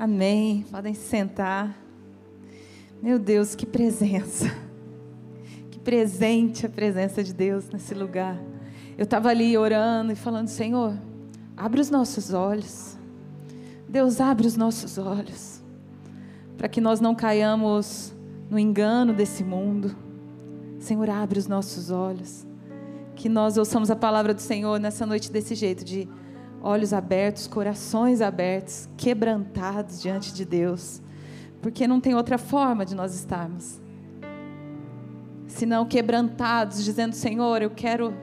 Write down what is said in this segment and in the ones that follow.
Amém. Podem se sentar. Meu Deus, que presença. Que presente a presença de Deus nesse lugar. Eu estava ali orando e falando, Senhor, abre os nossos olhos. Deus, abre os nossos olhos. Para que nós não caiamos no engano desse mundo. Senhor, abre os nossos olhos. Que nós ouçamos a palavra do Senhor nessa noite desse jeito, de olhos abertos, corações abertos, quebrantados diante de Deus, porque não tem outra forma de nós estarmos. Senão quebrantados, dizendo: Senhor, eu quero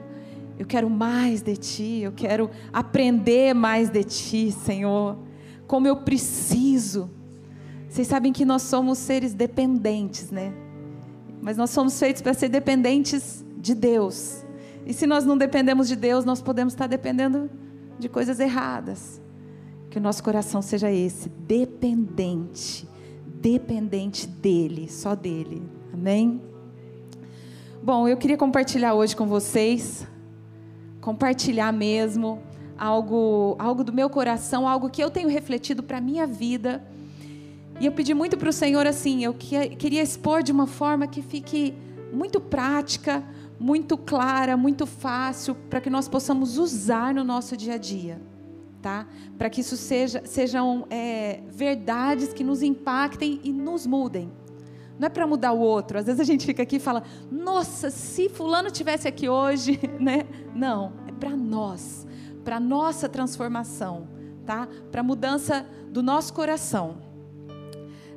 eu quero mais de ti, eu quero aprender mais de ti, Senhor. Como eu preciso. Vocês sabem que nós somos seres dependentes, né? Mas nós somos feitos para ser dependentes de Deus. E se nós não dependemos de Deus, nós podemos estar dependendo de coisas erradas. Que o nosso coração seja esse, dependente, dependente dele, só dele. Amém? Bom, eu queria compartilhar hoje com vocês, compartilhar mesmo algo, algo do meu coração, algo que eu tenho refletido para a minha vida. E eu pedi muito para o Senhor assim, eu queria expor de uma forma que fique muito prática, muito clara, muito fácil, para que nós possamos usar no nosso dia a dia. Tá? Para que isso seja, sejam é, verdades que nos impactem e nos mudem. Não é para mudar o outro. Às vezes a gente fica aqui e fala: Nossa, se fulano tivesse aqui hoje, né? Não, é para nós, para nossa transformação, tá? Para mudança do nosso coração.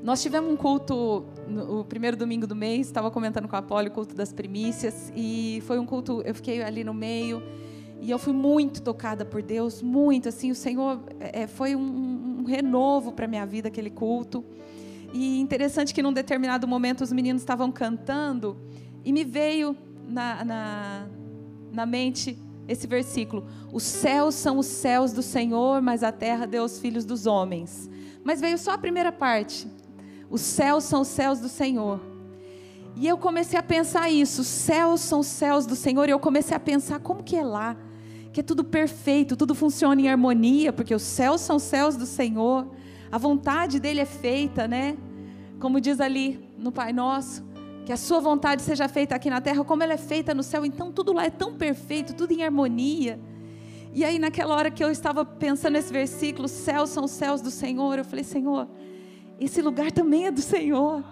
Nós tivemos um culto no, o primeiro domingo do mês, estava comentando com a Poli o culto das primícias, e foi um culto, eu fiquei ali no meio, e eu fui muito tocada por Deus, muito, assim, o Senhor é, foi um, um renovo para a minha vida, aquele culto. E interessante que num determinado momento os meninos estavam cantando, e me veio na, na, na mente esse versículo: Os céus são os céus do Senhor, mas a terra deu os filhos dos homens. Mas veio só a primeira parte. Os céus são os céus do Senhor. E eu comecei a pensar isso, os céus são os céus do Senhor, e eu comecei a pensar como que é lá, que é tudo perfeito, tudo funciona em harmonia, porque os céus são os céus do Senhor, a vontade dele é feita, né? Como diz ali no Pai Nosso, que a sua vontade seja feita aqui na terra como ela é feita no céu, então tudo lá é tão perfeito, tudo em harmonia. E aí, naquela hora que eu estava pensando nesse versículo, céus são os céus do Senhor, eu falei, Senhor, esse lugar também é do Senhor.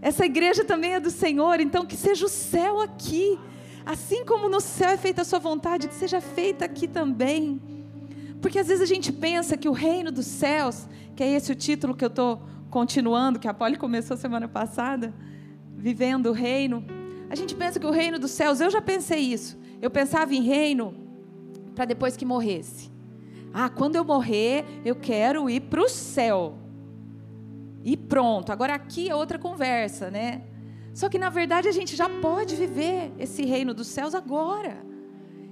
Essa igreja também é do Senhor, então que seja o céu aqui. Assim como no céu é feita a sua vontade, que seja feita aqui também. Porque às vezes a gente pensa que o reino dos céus, que é esse o título que eu estou continuando, que a Poli começou semana passada, vivendo o reino. A gente pensa que o reino dos céus, eu já pensei isso. Eu pensava em reino para depois que morresse. Ah, quando eu morrer, eu quero ir para o céu e pronto. Agora aqui é outra conversa, né? Só que na verdade a gente já pode viver esse reino dos céus agora.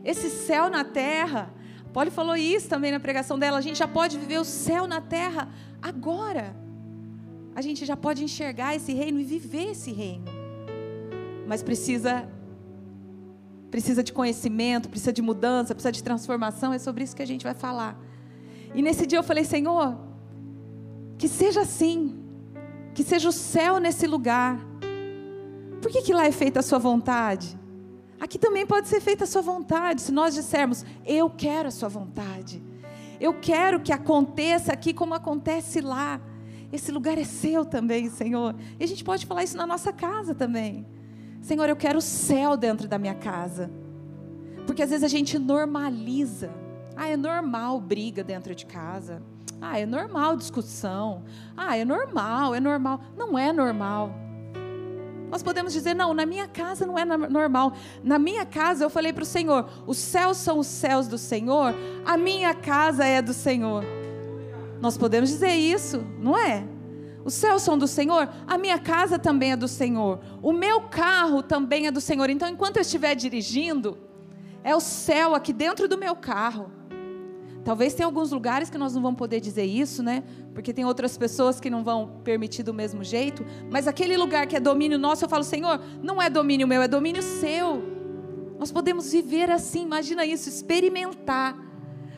Esse céu na terra. Paulo falou isso também na pregação dela. A gente já pode viver o céu na terra agora. A gente já pode enxergar esse reino e viver esse reino. Mas precisa precisa de conhecimento, precisa de mudança, precisa de transformação. É sobre isso que a gente vai falar. E nesse dia eu falei, Senhor, que seja assim que seja o céu nesse lugar. Por que, que lá é feita a sua vontade? Aqui também pode ser feita a sua vontade, se nós dissermos, eu quero a sua vontade. Eu quero que aconteça aqui como acontece lá. Esse lugar é seu também, Senhor. E a gente pode falar isso na nossa casa também. Senhor, eu quero o céu dentro da minha casa. Porque às vezes a gente normaliza. Ah, é normal briga dentro de casa. Ah, é normal discussão. Ah, é normal, é normal. Não é normal. Nós podemos dizer, não, na minha casa não é normal. Na minha casa eu falei para o Senhor: os céus são os céus do Senhor, a minha casa é do Senhor. Nós podemos dizer isso, não é? Os céus são do Senhor, a minha casa também é do Senhor, o meu carro também é do Senhor. Então, enquanto eu estiver dirigindo, é o céu aqui dentro do meu carro. Talvez tenha alguns lugares que nós não vamos poder dizer isso, né? Porque tem outras pessoas que não vão permitir do mesmo jeito. Mas aquele lugar que é domínio nosso, eu falo, Senhor, não é domínio meu, é domínio seu. Nós podemos viver assim, imagina isso, experimentar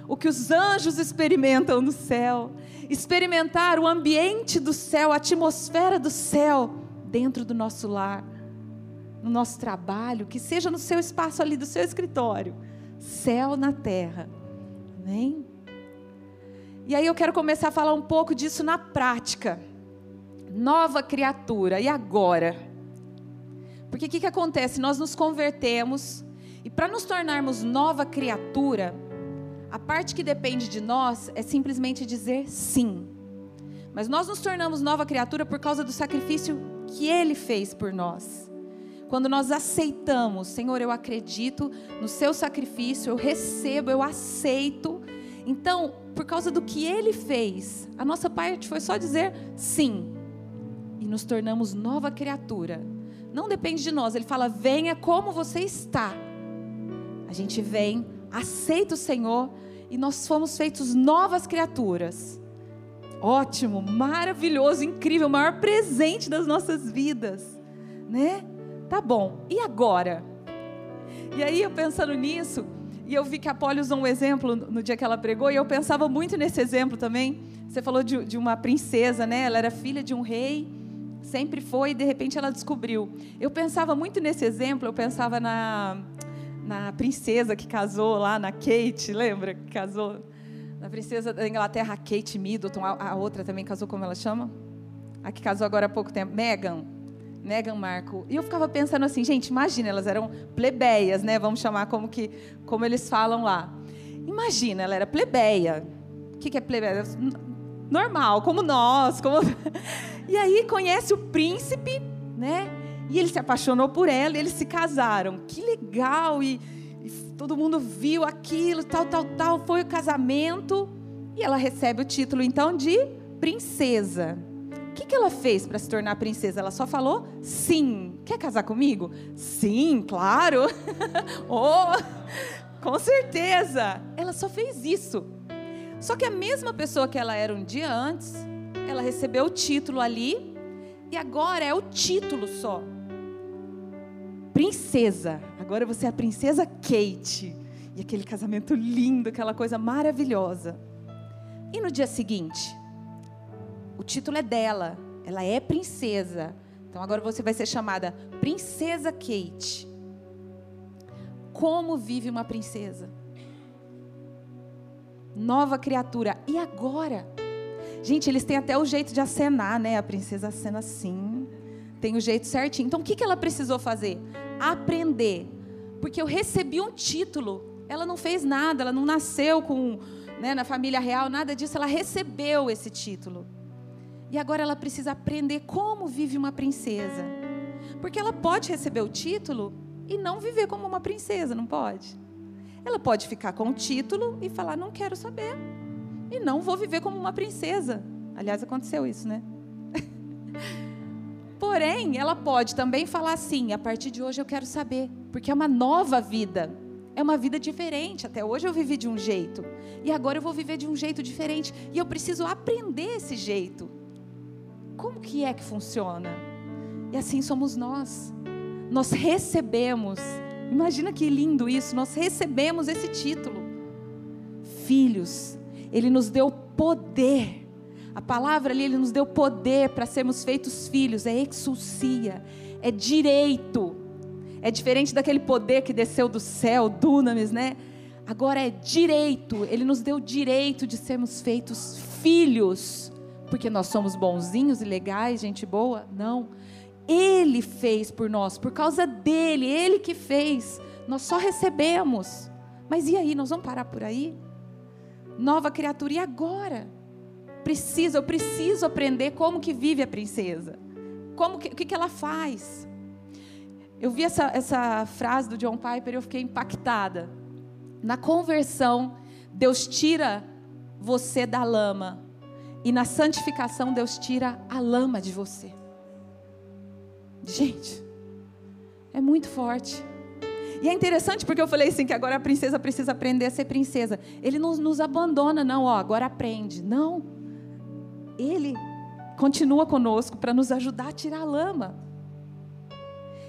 o que os anjos experimentam no céu, experimentar o ambiente do céu, a atmosfera do céu dentro do nosso lar, no nosso trabalho, que seja no seu espaço ali do seu escritório, céu na terra. Amém? E aí eu quero começar a falar um pouco disso na prática. Nova criatura, e agora? Porque o que, que acontece? Nós nos convertemos, e para nos tornarmos nova criatura, a parte que depende de nós é simplesmente dizer sim. Mas nós nos tornamos nova criatura por causa do sacrifício que Ele fez por nós. Quando nós aceitamos, Senhor, eu acredito no seu sacrifício, eu recebo, eu aceito. Então, por causa do que Ele fez, a nossa parte foi só dizer sim. E nos tornamos nova criatura. Não depende de nós, Ele fala: venha como você está. A gente vem aceita o Senhor e nós fomos feitos novas criaturas. Ótimo, maravilhoso, incrível, o maior presente das nossas vidas, né? Tá bom. E agora? E aí eu pensando nisso, e eu vi que a Polly usou um exemplo no dia que ela pregou, e eu pensava muito nesse exemplo também. Você falou de, de uma princesa, né? Ela era filha de um rei, sempre foi, e de repente ela descobriu. Eu pensava muito nesse exemplo, eu pensava na na princesa que casou lá, na Kate, lembra? Que casou. Na princesa da Inglaterra, Kate Middleton, a, a outra também casou, como ela chama? A que casou agora há pouco tempo, Meghan. Meghan Markle. E eu ficava pensando assim, gente, imagina, elas eram plebeias, né? Vamos chamar como que, como eles falam lá. Imagina, ela era plebeia. O que, que é plebeia? Normal, como nós, como. E aí conhece o príncipe, né? E ele se apaixonou por ela e eles se casaram. Que legal! E, e todo mundo viu aquilo, tal, tal, tal. Foi o casamento. E ela recebe o título então de princesa. Que, que ela fez para se tornar princesa? Ela só falou sim. Quer casar comigo? Sim, claro. oh, com certeza. Ela só fez isso. Só que a mesma pessoa que ela era um dia antes, ela recebeu o título ali, e agora é o título só princesa. Agora você é a princesa Kate. E aquele casamento lindo, aquela coisa maravilhosa. E no dia seguinte, o título é dela. Ela é princesa. Então agora você vai ser chamada Princesa Kate. Como vive uma princesa? Nova criatura. E agora? Gente, eles têm até o jeito de acenar, né? A princesa acena assim. Tem o jeito certinho. Então o que, ela precisou fazer? aprender. Porque eu recebi um título. Ela não fez nada, ela não nasceu com, né, na família real, nada disso. Ela recebeu esse título. E agora ela precisa aprender como vive uma princesa. Porque ela pode receber o título e não viver como uma princesa, não pode? Ela pode ficar com o título e falar: não quero saber. E não vou viver como uma princesa. Aliás, aconteceu isso, né? Porém, ela pode também falar assim: a partir de hoje eu quero saber, porque é uma nova vida. É uma vida diferente. Até hoje eu vivi de um jeito. E agora eu vou viver de um jeito diferente. E eu preciso aprender esse jeito. Como que é que funciona? E assim somos nós. Nós recebemos. Imagina que lindo isso. Nós recebemos esse título. Filhos. Ele nos deu poder a palavra ali, ele nos deu poder para sermos feitos filhos, é exulsia, é direito. É diferente daquele poder que desceu do céu, dunamis, né? Agora é direito, ele nos deu direito de sermos feitos filhos, porque nós somos bonzinhos e legais, gente boa? Não. Ele fez por nós, por causa dele, ele que fez. Nós só recebemos. Mas e aí, nós vamos parar por aí? Nova criatura, e agora? preciso, eu preciso aprender como que vive a princesa. Como que, o que, que ela faz? Eu vi essa, essa frase do John Piper e eu fiquei impactada. Na conversão, Deus tira você da lama. E na santificação, Deus tira a lama de você. Gente, é muito forte. E é interessante porque eu falei assim: que agora a princesa precisa aprender a ser princesa. Ele não nos abandona, não, ó, agora aprende. Não. Ele continua conosco para nos ajudar a tirar a lama.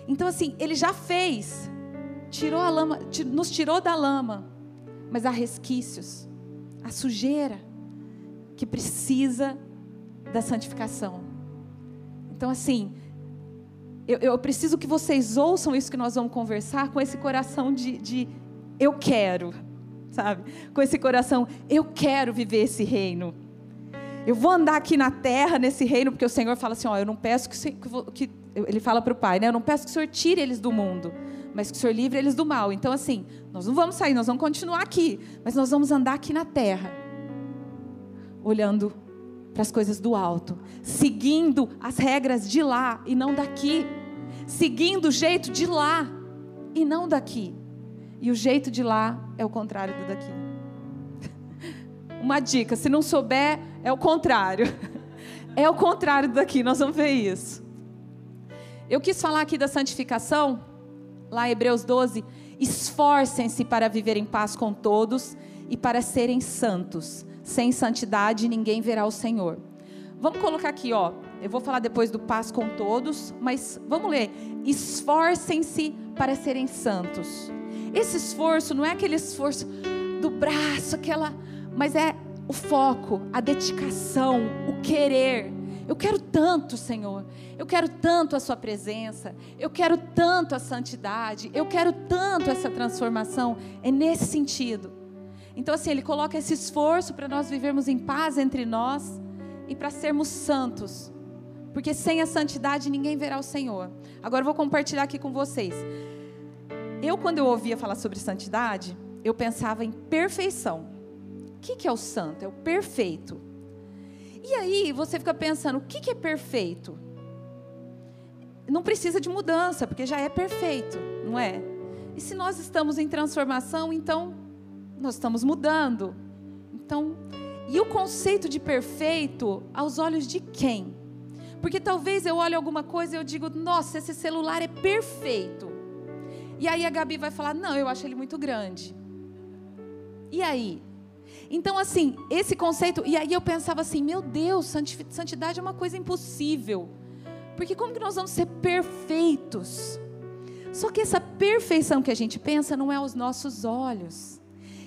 Então, assim, Ele já fez, tirou a lama, nos tirou da lama, mas há resquícios. a sujeira que precisa da santificação. Então, assim, eu, eu, preciso que vocês ouçam isso que nós vamos conversar com esse coração de, de eu quero, sabe? Com esse coração, eu quero viver esse reino. Eu vou andar aqui na terra, nesse reino, porque o Senhor fala assim: ó, eu não peço que, que ele fala para o Pai, né? Eu não peço que o Senhor tire eles do mundo, mas que o Senhor livre eles do mal. Então, assim, nós não vamos sair, nós vamos continuar aqui, mas nós vamos andar aqui na terra, olhando para as coisas do alto, seguindo as regras de lá e não daqui, seguindo o jeito de lá e não daqui. E o jeito de lá é o contrário do daqui. Uma dica, se não souber, é o contrário. É o contrário daqui, nós vamos ver isso. Eu quis falar aqui da santificação, lá em Hebreus 12, esforcem-se para viver em paz com todos e para serem santos. Sem santidade ninguém verá o Senhor. Vamos colocar aqui, ó. Eu vou falar depois do paz com todos, mas vamos ler. Esforcem-se para serem santos. Esse esforço não é aquele esforço do braço, aquela, mas é o foco, a dedicação, o querer. Eu quero tanto, Senhor. Eu quero tanto a Sua presença. Eu quero tanto a santidade. Eu quero tanto essa transformação. É nesse sentido. Então, assim, Ele coloca esse esforço para nós vivermos em paz entre nós e para sermos santos. Porque sem a santidade ninguém verá o Senhor. Agora eu vou compartilhar aqui com vocês. Eu, quando eu ouvia falar sobre santidade, eu pensava em perfeição. O que, é o santo? É o perfeito. E aí você fica pensando, o que, é perfeito? Não precisa de mudança, porque já é perfeito, não é? E se nós estamos em transformação, então nós estamos mudando. Então, e o conceito de perfeito aos olhos de quem? Porque talvez eu olhe alguma coisa e eu digo, nossa, esse celular é perfeito. E aí a Gabi vai falar, não, eu acho ele muito grande. E aí? Então, assim, esse conceito. E aí eu pensava assim: meu Deus, santidade é uma coisa impossível. Porque como que nós vamos ser perfeitos? Só que essa perfeição que a gente pensa não é aos nossos olhos.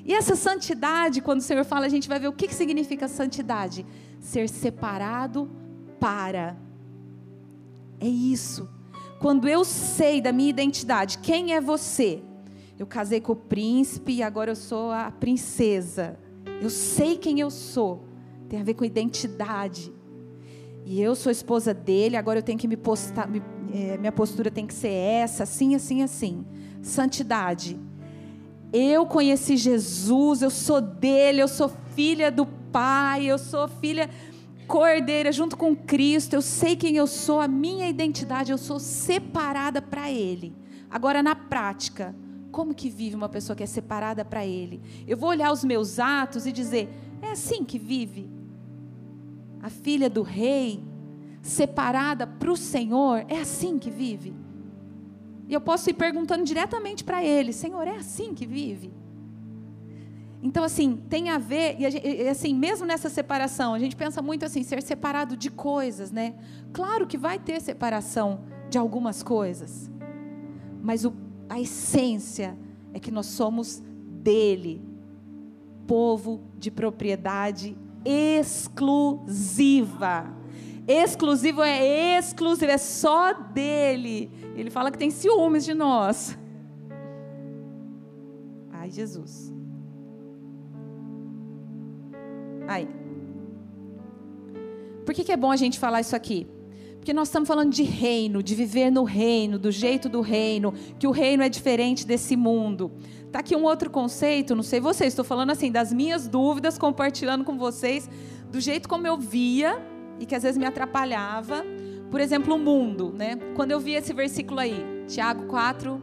E essa santidade, quando o Senhor fala, a gente vai ver o que, que significa santidade: ser separado para. É isso. Quando eu sei da minha identidade, quem é você? Eu casei com o príncipe e agora eu sou a princesa. Eu sei quem eu sou. Tem a ver com identidade. E eu sou esposa dele, agora eu tenho que me postar, me, é, minha postura tem que ser essa, assim, assim, assim. Santidade. Eu conheci Jesus, eu sou dele, eu sou filha do Pai, eu sou filha cordeira junto com Cristo, eu sei quem eu sou, a minha identidade, eu sou separada para Ele. Agora, na prática, como que vive uma pessoa que é separada para Ele? Eu vou olhar os meus atos e dizer: é assim que vive? A filha do rei, separada para o Senhor, é assim que vive? E eu posso ir perguntando diretamente para Ele: Senhor, é assim que vive? Então, assim, tem a ver, e, gente, e, assim, mesmo nessa separação, a gente pensa muito assim, ser separado de coisas, né? Claro que vai ter separação de algumas coisas, mas o a essência é que nós somos dele, povo de propriedade exclusiva. Exclusivo é exclusivo, é só dele. Ele fala que tem ciúmes de nós. Ai, Jesus. Ai. Por que, que é bom a gente falar isso aqui? Porque nós estamos falando de reino, de viver no reino, do jeito do reino, que o reino é diferente desse mundo. Tá aqui um outro conceito, não sei vocês, estou falando assim das minhas dúvidas, compartilhando com vocês, do jeito como eu via e que às vezes me atrapalhava. Por exemplo, o mundo, né? Quando eu vi esse versículo aí, Tiago 4,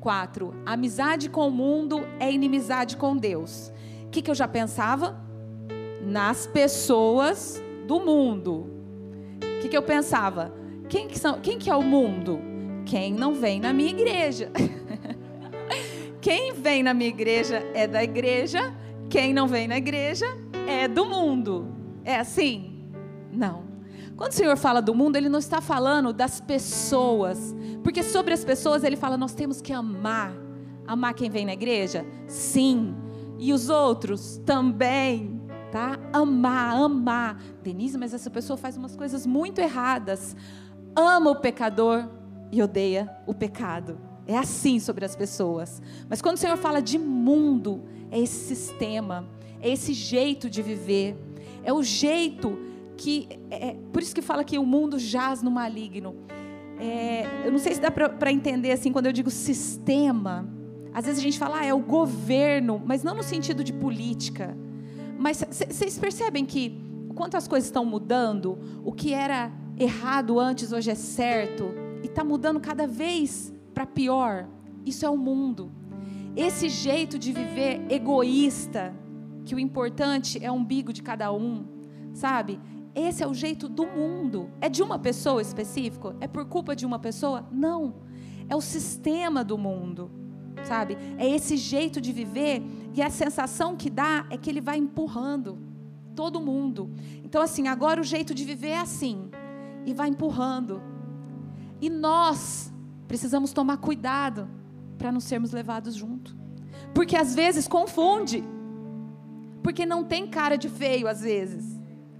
4. Amizade com o mundo é inimizade com Deus. O que, que eu já pensava? Nas pessoas do mundo o que, que eu pensava? Quem que, são, quem que é o mundo? Quem não vem na minha igreja. quem vem na minha igreja é da igreja, quem não vem na igreja é do mundo. É assim? Não. Quando o Senhor fala do mundo, Ele não está falando das pessoas. Porque sobre as pessoas Ele fala, nós temos que amar. Amar quem vem na igreja? Sim. E os outros também, tá? Amar, amar. Denise, mas essa pessoa faz umas coisas muito erradas. Ama o pecador e odeia o pecado. É assim sobre as pessoas. Mas quando o Senhor fala de mundo, é esse sistema, é esse jeito de viver, é o jeito que. É, é por isso que fala que o mundo jaz no maligno. É, eu não sei se dá para entender assim quando eu digo sistema. Às vezes a gente fala, ah, é o governo, mas não no sentido de política. Mas vocês percebem que quanto as coisas estão mudando, o que era errado antes hoje é certo e está mudando cada vez para pior. Isso é o mundo. Esse jeito de viver egoísta, que o importante é o umbigo de cada um, sabe? Esse é o jeito do mundo. É de uma pessoa específica? É por culpa de uma pessoa? Não. É o sistema do mundo, sabe? É esse jeito de viver e a sensação que dá é que ele vai empurrando todo mundo. Então, assim, agora o jeito de viver é assim e vai empurrando. E nós precisamos tomar cuidado para não sermos levados junto. Porque às vezes confunde. Porque não tem cara de feio às vezes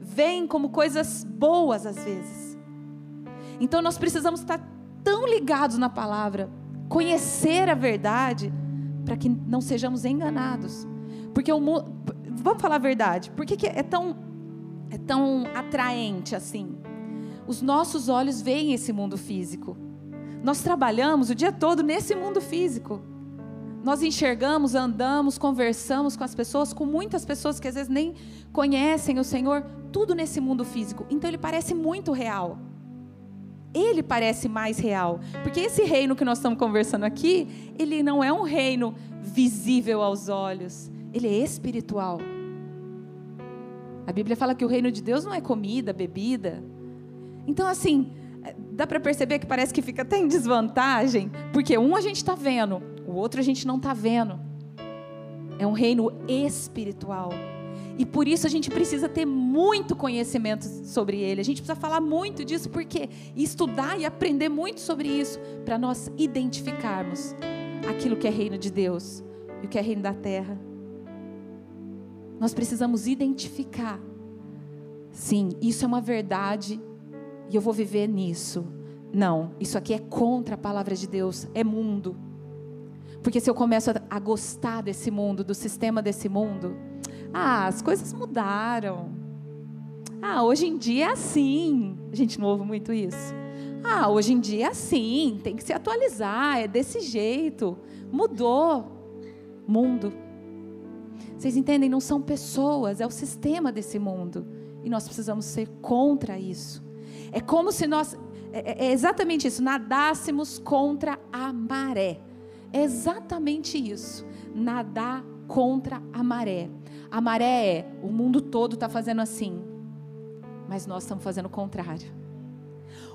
vêm como coisas boas às vezes. Então nós precisamos estar tão ligados na palavra, conhecer a verdade, para que não sejamos enganados. Porque o mundo, vamos falar a verdade, por que, que é tão é tão atraente assim? Os nossos olhos veem esse mundo físico. Nós trabalhamos o dia todo nesse mundo físico. Nós enxergamos, andamos, conversamos com as pessoas, com muitas pessoas que às vezes nem conhecem o Senhor, tudo nesse mundo físico. Então ele parece muito real. Ele parece mais real, porque esse reino que nós estamos conversando aqui, ele não é um reino visível aos olhos, ele é espiritual. A Bíblia fala que o reino de Deus não é comida, bebida. Então, assim, dá para perceber que parece que fica até em desvantagem, porque um a gente está vendo, o outro a gente não está vendo. É um reino espiritual. E por isso a gente precisa ter muito conhecimento sobre ele. A gente precisa falar muito disso, porque estudar e aprender muito sobre isso, para nós identificarmos aquilo que é reino de Deus e o que é reino da terra. Nós precisamos identificar. Sim, isso é uma verdade e eu vou viver nisso. Não, isso aqui é contra a palavra de Deus, é mundo. Porque se eu começo a, gostar desse mundo, do sistema desse mundo, ah, as coisas mudaram. Ah, hoje em dia é assim. A gente não ouve muito isso. Ah, hoje em dia é assim, tem que se atualizar, é desse jeito. Mudou. Mundo. Vocês entendem? Não são pessoas, é o sistema desse mundo. E nós precisamos ser contra isso. É como se nós, é, é, é exatamente isso, nadássemos contra a maré. É exatamente isso. Nadar contra a maré. A maré é, o mundo todo está fazendo assim, mas nós estamos fazendo o contrário.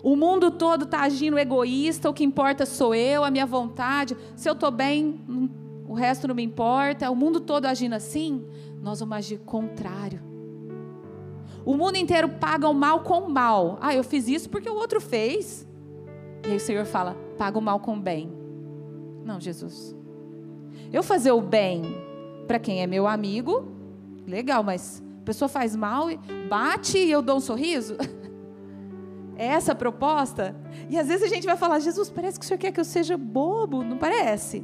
O mundo todo está agindo egoísta, o que importa sou eu, a minha vontade. Se eu estou bem, o resto não me importa. O mundo todo agindo assim, nós vamos agir contrário. O mundo inteiro paga o mal com o mal. Ah, eu fiz isso porque o outro fez. E aí o Senhor fala: paga o mal com o bem. Não, Jesus. Eu fazer o bem para quem é meu amigo, legal, mas a pessoa faz mal, bate e eu dou um sorriso. É essa a proposta? E às vezes a gente vai falar: Jesus, parece que o Senhor quer que eu seja bobo, não parece?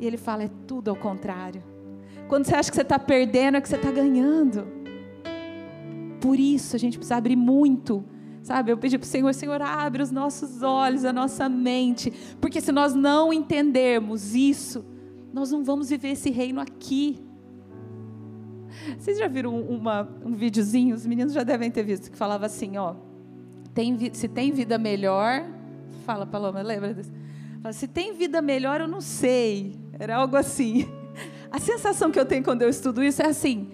E ele fala: é tudo ao contrário. Quando você acha que você está perdendo, é que você está ganhando. Por isso a gente precisa abrir muito Sabe, eu pedi para o Senhor, Senhor, abre os nossos olhos, a nossa mente, porque se nós não entendermos isso, nós não vamos viver esse reino aqui. Vocês já viram uma, um videozinho, os meninos já devem ter visto, que falava assim, ó, tem, se tem vida melhor, fala Paloma, lembra disso? Fala, se tem vida melhor, eu não sei, era algo assim. A sensação que eu tenho quando eu estudo isso é assim,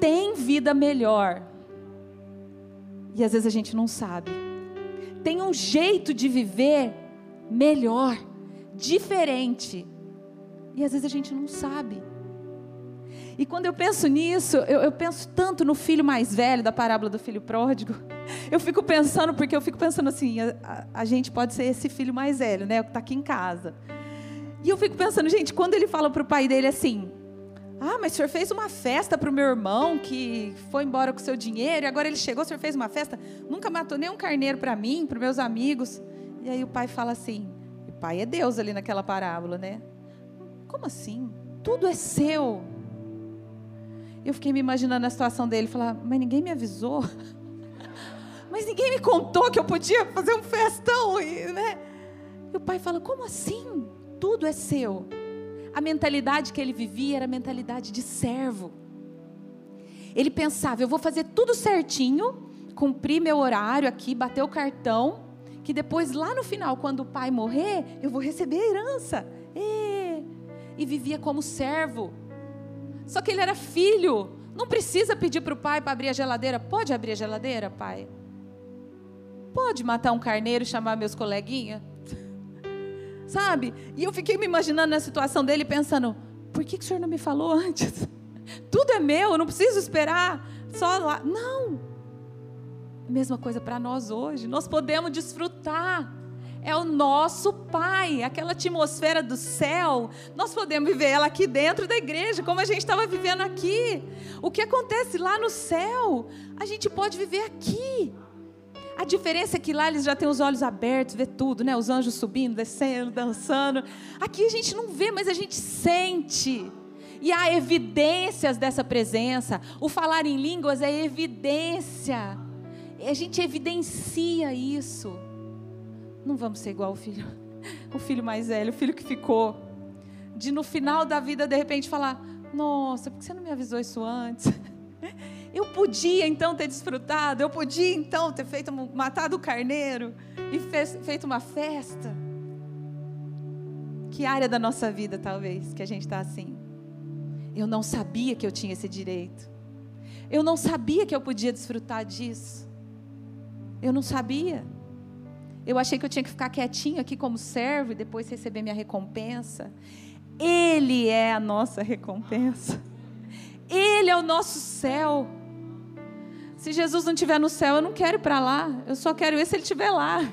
tem vida melhor, e às vezes a gente não sabe. Tem um jeito de viver melhor, diferente. E às vezes a gente não sabe. E quando eu penso nisso, eu, eu, penso tanto no filho mais velho da parábola do filho pródigo. Eu fico pensando, porque eu fico pensando assim: a, a, a gente pode ser esse filho mais velho, né? O que está aqui em casa. E eu fico pensando, gente, quando ele fala para o pai dele assim: Ah, mas o senhor fez uma festa para o meu irmão que foi embora com seu dinheiro e agora ele chegou, o senhor fez uma festa, nunca matou nenhum carneiro para mim, para meus amigos. E aí o pai fala assim: o pai é Deus ali naquela parábola, né? Como assim? Tudo é seu. Eu fiquei me imaginando a situação dele, falar, mas ninguém me avisou. mas ninguém me contou que eu podia fazer um festão, né? E o pai fala, como assim? Tudo é seu a mentalidade que ele vivia era a mentalidade de servo. Ele pensava: eu vou fazer tudo certinho, cumprir meu horário aqui, bater o cartão, que depois, lá no final, quando o pai morrer, eu vou receber a herança. E, e vivia como servo. Só que ele era filho, não precisa pedir para o pai para abrir a geladeira. Pode abrir a geladeira, pai? Pode matar um carneiro e chamar meus coleguinhas? Sabe? E eu fiquei me imaginando na situação dele, pensando: por que, que o senhor não me falou antes? Tudo é meu, eu não preciso esperar só lá. Não. Mesma coisa para nós hoje. Nós podemos desfrutar. É o nosso Pai, aquela atmosfera do céu. Nós podemos viver ela aqui dentro da igreja, como a gente estava vivendo aqui. O que acontece lá no céu, a gente pode viver aqui. A diferença é que lá eles já têm os olhos abertos, vê tudo, né? Os anjos subindo, descendo, dançando. Aqui a gente não vê, mas a gente sente. E há evidências dessa presença. O falar em línguas é evidência. A gente evidencia isso. Não vamos ser igual o filho, o filho mais velho, o filho que ficou. De no final da vida, de repente, falar: Nossa, por que você não me avisou isso antes? Eu podia então ter desfrutado, eu podia então ter feito matado o carneiro e fez, feito uma festa. Que área da nossa vida talvez que a gente está assim? Eu não sabia que eu tinha esse direito. Eu não sabia que eu podia desfrutar disso. Eu não sabia. Eu achei que eu tinha que ficar quietinho aqui como servo e depois receber minha recompensa. Ele é a nossa recompensa. Ele é o nosso céu. Se Jesus não estiver no céu, eu não quero ir para lá. Eu só quero ir se Ele estiver lá.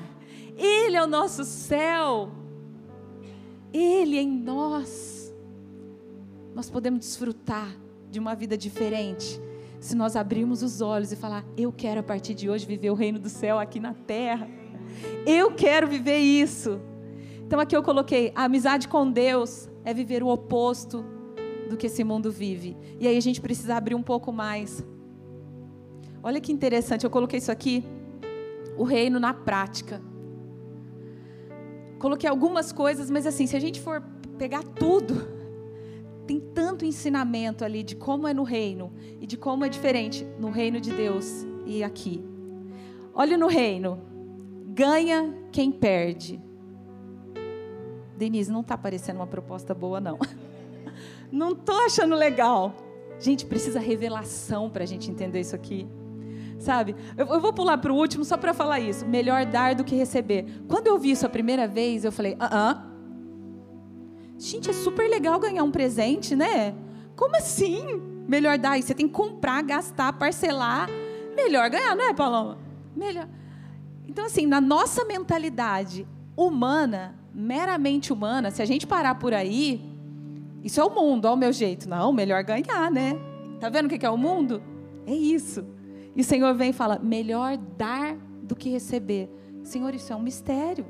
Ele é o nosso céu. Ele é em nós. Nós podemos desfrutar de uma vida diferente se nós abrirmos os olhos e falar: Eu quero a partir de hoje viver o reino do céu aqui na terra. Eu quero viver isso. Então aqui eu coloquei: a amizade com Deus é viver o oposto do que esse mundo vive. E aí a gente precisa abrir um pouco mais Olha que interessante, eu coloquei isso aqui, o reino na prática. Coloquei algumas coisas, mas assim, se a gente for pegar tudo, tem tanto ensinamento ali de como é no reino e de como é diferente no reino de Deus e aqui. Olha no reino, ganha quem perde. Denise, não está parecendo uma proposta boa, não. Não estou achando legal. Gente, precisa revelação para a gente entender isso aqui sabe? Eu, eu vou pular para o último só para falar isso. Melhor dar do que receber. Quando eu vi isso a primeira vez, eu falei, ah, ah. Gente, é super legal ganhar um presente, né? Como assim? Melhor dar. E você tem que comprar, gastar, parcelar. Melhor ganhar, não é, Paloma? Melhor. Então, assim, na nossa mentalidade humana, meramente humana, se a gente parar por aí, isso é o mundo, ao meu jeito. Não, melhor ganhar, né? Tá vendo o que é o mundo? É isso. E o Senhor vem e fala: melhor dar do que receber. Senhor, isso é um mistério.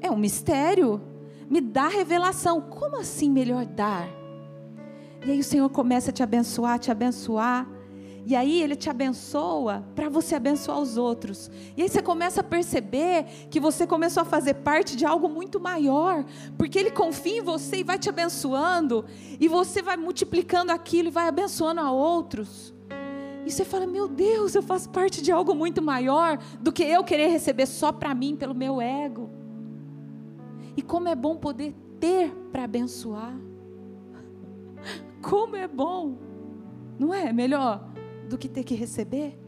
É um mistério. Me dá revelação. Como assim melhor dar? E aí o Senhor começa a te abençoar, te abençoar. E aí ele te abençoa para você abençoar os outros. E aí você começa a perceber que você começou a fazer parte de algo muito maior, porque ele confia em você e vai te abençoando, e você vai multiplicando aquilo e vai abençoando a outros. E você fala: Meu Deus, eu faço parte de algo muito maior do que eu querer receber só para mim, pelo meu ego. E como é bom poder ter para abençoar. Como é bom, não é? Melhor do que ter que receber.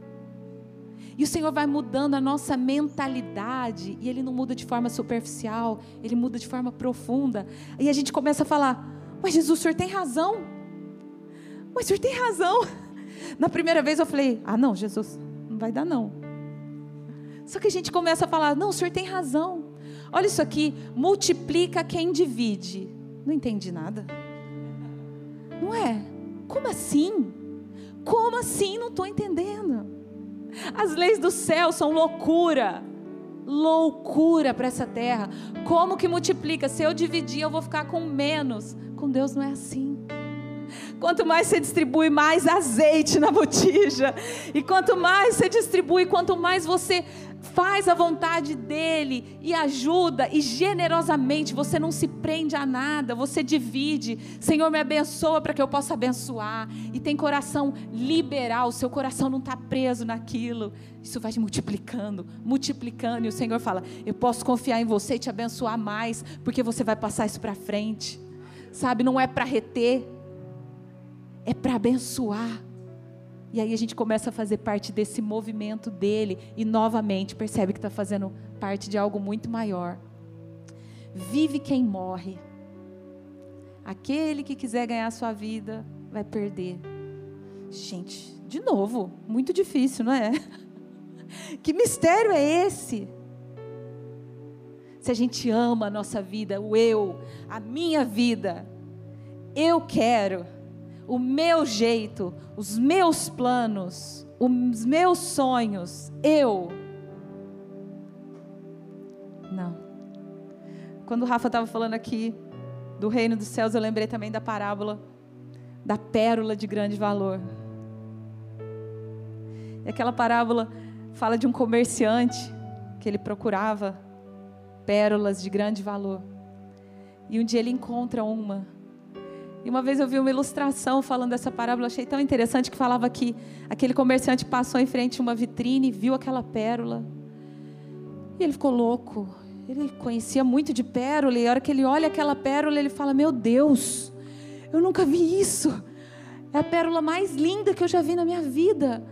E o Senhor vai mudando a nossa mentalidade, e Ele não muda de forma superficial, Ele muda de forma profunda. E a gente começa a falar: Mas Jesus, o Senhor tem razão. Mas o Senhor tem razão. Na primeira vez eu falei: ah, não, Jesus, não vai dar não. Só que a gente começa a falar: não, o senhor tem razão. Olha isso aqui, multiplica quem divide. Não entendi nada. Não é? Como assim? Como assim? Não estou entendendo. As leis do céu são loucura. Loucura para essa terra. Como que multiplica? Se eu dividir, eu vou ficar com menos. Com Deus não é assim. Quanto mais você distribui, mais azeite na botija. E quanto mais você distribui, quanto mais você faz a vontade dele e ajuda e generosamente, você não se prende a nada, você divide. Senhor, me abençoa para que eu possa abençoar. E tem coração liberal, seu coração não está preso naquilo. Isso vai te multiplicando, multiplicando. E o Senhor fala: Eu posso confiar em você e te abençoar mais, porque você vai passar isso para frente. Sabe, não é para reter, é para abençoar. E aí a gente começa a fazer parte desse movimento dele e novamente percebe que está fazendo parte de algo muito maior. Vive quem morre. Aquele que quiser ganhar a sua vida vai perder. Gente, de novo, muito difícil, não é? Que mistério é esse? Se a gente ama a nossa vida, o eu, a minha vida, eu quero o meu jeito, os meus planos, os meus sonhos, eu. Não. Quando o Rafa estava falando aqui do reino dos céus, eu lembrei também da parábola da pérola de grande valor. E aquela parábola fala de um comerciante que ele procurava pérolas de grande valor. E um dia ele encontra uma e uma vez eu vi uma ilustração falando dessa parábola, achei tão interessante que falava que aquele comerciante passou em frente a uma vitrine, viu aquela pérola. E ele ficou louco. Ele conhecia muito de pérola, e a hora que ele olha aquela pérola, ele fala: Meu Deus, eu nunca vi isso. É a pérola mais linda que eu já vi na minha vida.